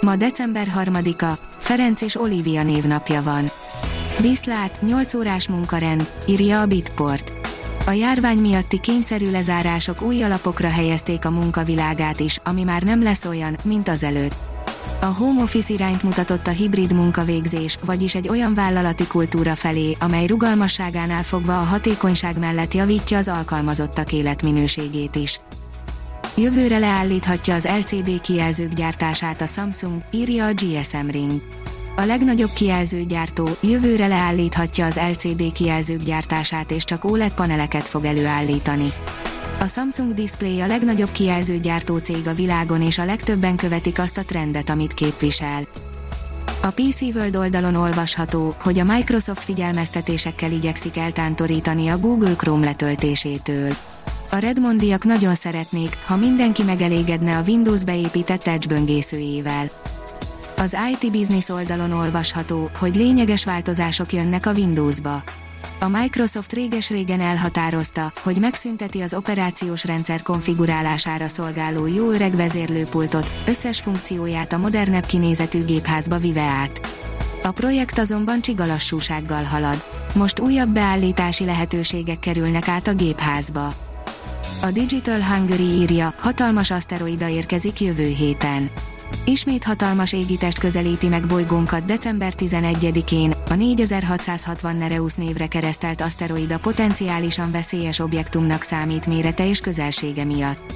Ma december 3-a, Ferenc és Olivia névnapja van. Viszlát, 8 órás munkarend, írja a Bitport. A járvány miatti kényszerű lezárások új alapokra helyezték a munkavilágát is, ami már nem lesz olyan, mint az előtt. A home office irányt mutatott a hibrid munkavégzés, vagyis egy olyan vállalati kultúra felé, amely rugalmasságánál fogva a hatékonyság mellett javítja az alkalmazottak életminőségét is. Jövőre leállíthatja az LCD kijelzők gyártását a Samsung, írja a GSM Ring. A legnagyobb kijelzőgyártó jövőre leállíthatja az LCD kijelzők gyártását és csak OLED paneleket fog előállítani. A Samsung Display a legnagyobb kijelzőgyártó cég a világon és a legtöbben követik azt a trendet, amit képvisel. A PC World oldalon olvasható, hogy a Microsoft figyelmeztetésekkel igyekszik eltántorítani a Google Chrome letöltésétől. A Redmondiak nagyon szeretnék, ha mindenki megelégedne a Windows beépített Edge böngészőjével. Az IT Business oldalon olvasható, hogy lényeges változások jönnek a Windowsba. A Microsoft réges-régen elhatározta, hogy megszünteti az operációs rendszer konfigurálására szolgáló jó öreg vezérlőpultot, összes funkcióját a modernebb kinézetű gépházba vive át. A projekt azonban csigalassúsággal halad. Most újabb beállítási lehetőségek kerülnek át a gépházba. A Digital Hungary írja, hatalmas aszteroida érkezik jövő héten. Ismét hatalmas égitest közelíti meg bolygónkat december 11-én, a 4660 Nereus névre keresztelt aszteroida potenciálisan veszélyes objektumnak számít mérete és közelsége miatt.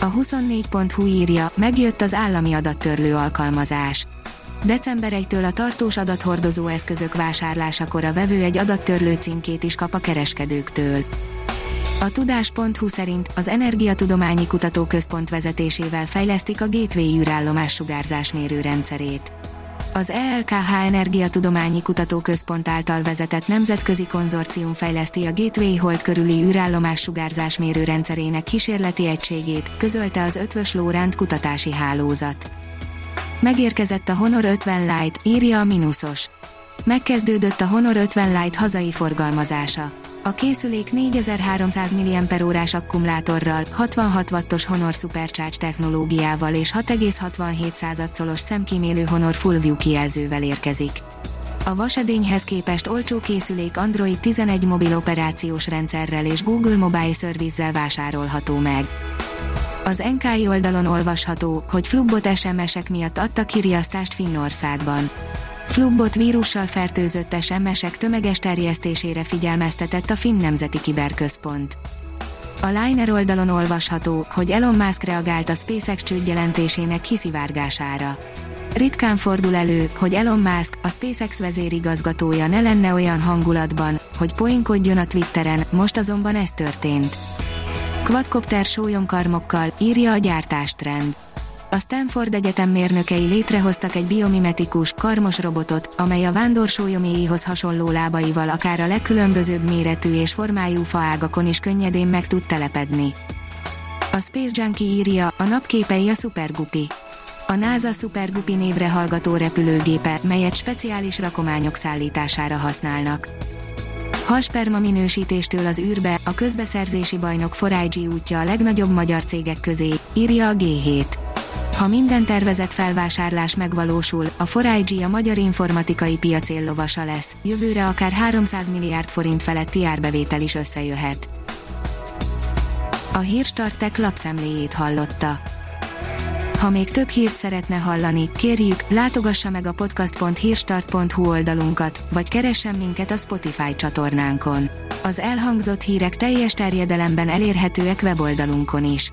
A 24.hu írja, megjött az állami adattörlő alkalmazás. December 1-től a tartós adathordozó eszközök vásárlásakor a vevő egy adattörlő címkét is kap a kereskedőktől. A tudás.hu szerint az Energiatudományi Kutatóközpont vezetésével fejlesztik a Gateway űrállomás sugárzásmérő rendszerét. Az ELKH Energiatudományi Kutatóközpont által vezetett nemzetközi konzorcium fejleszti a Gateway Hold körüli űrállomás sugárzásmérő rendszerének kísérleti egységét, közölte az Ötvös Lóránt kutatási hálózat. Megérkezett a Honor 50 Lite, írja a Minusos. Megkezdődött a Honor 50 Lite hazai forgalmazása. A készülék 4300 mAh akkumulátorral, 66 wattos Honor Supercharge technológiával és 6,67 szolos szemkímélő Honor Full View kijelzővel érkezik. A vasedényhez képest olcsó készülék Android 11 mobil operációs rendszerrel és Google Mobile Service-zel vásárolható meg. Az NKI oldalon olvasható, hogy flubbot SMS-ek miatt adtak kiriasztást Finnországban. Flubbot vírussal fertőzött SMS-ek tömeges terjesztésére figyelmeztetett a Finn Nemzeti Kiberközpont. A Liner oldalon olvasható, hogy Elon Musk reagált a SpaceX csődjelentésének kiszivárgására. Ritkán fordul elő, hogy Elon Musk, a SpaceX vezérigazgatója ne lenne olyan hangulatban, hogy poinkodjon a Twitteren, most azonban ez történt. Quadcopter sólyomkarmokkal, írja a gyártástrend a Stanford Egyetem mérnökei létrehoztak egy biomimetikus, karmos robotot, amely a sólyoméihoz hasonló lábaival akár a legkülönbözőbb méretű és formájú faágakon is könnyedén meg tud telepedni. A Space Junkie írja, a napképei a Supergupi. A NASA Supergupi névre hallgató repülőgépe, melyet speciális rakományok szállítására használnak. Halsperma minősítéstől az űrbe, a közbeszerzési bajnok Forágyi útja a legnagyobb magyar cégek közé, írja a G7. Ha minden tervezett felvásárlás megvalósul, a 4 a magyar informatikai piac éllovasa lesz, jövőre akár 300 milliárd forint feletti árbevétel is összejöhet. A Hírstartek lapszemléjét hallotta. Ha még több hírt szeretne hallani, kérjük, látogassa meg a podcast.hírstart.hu oldalunkat, vagy keressen minket a Spotify csatornánkon. Az elhangzott hírek teljes terjedelemben elérhetőek weboldalunkon is.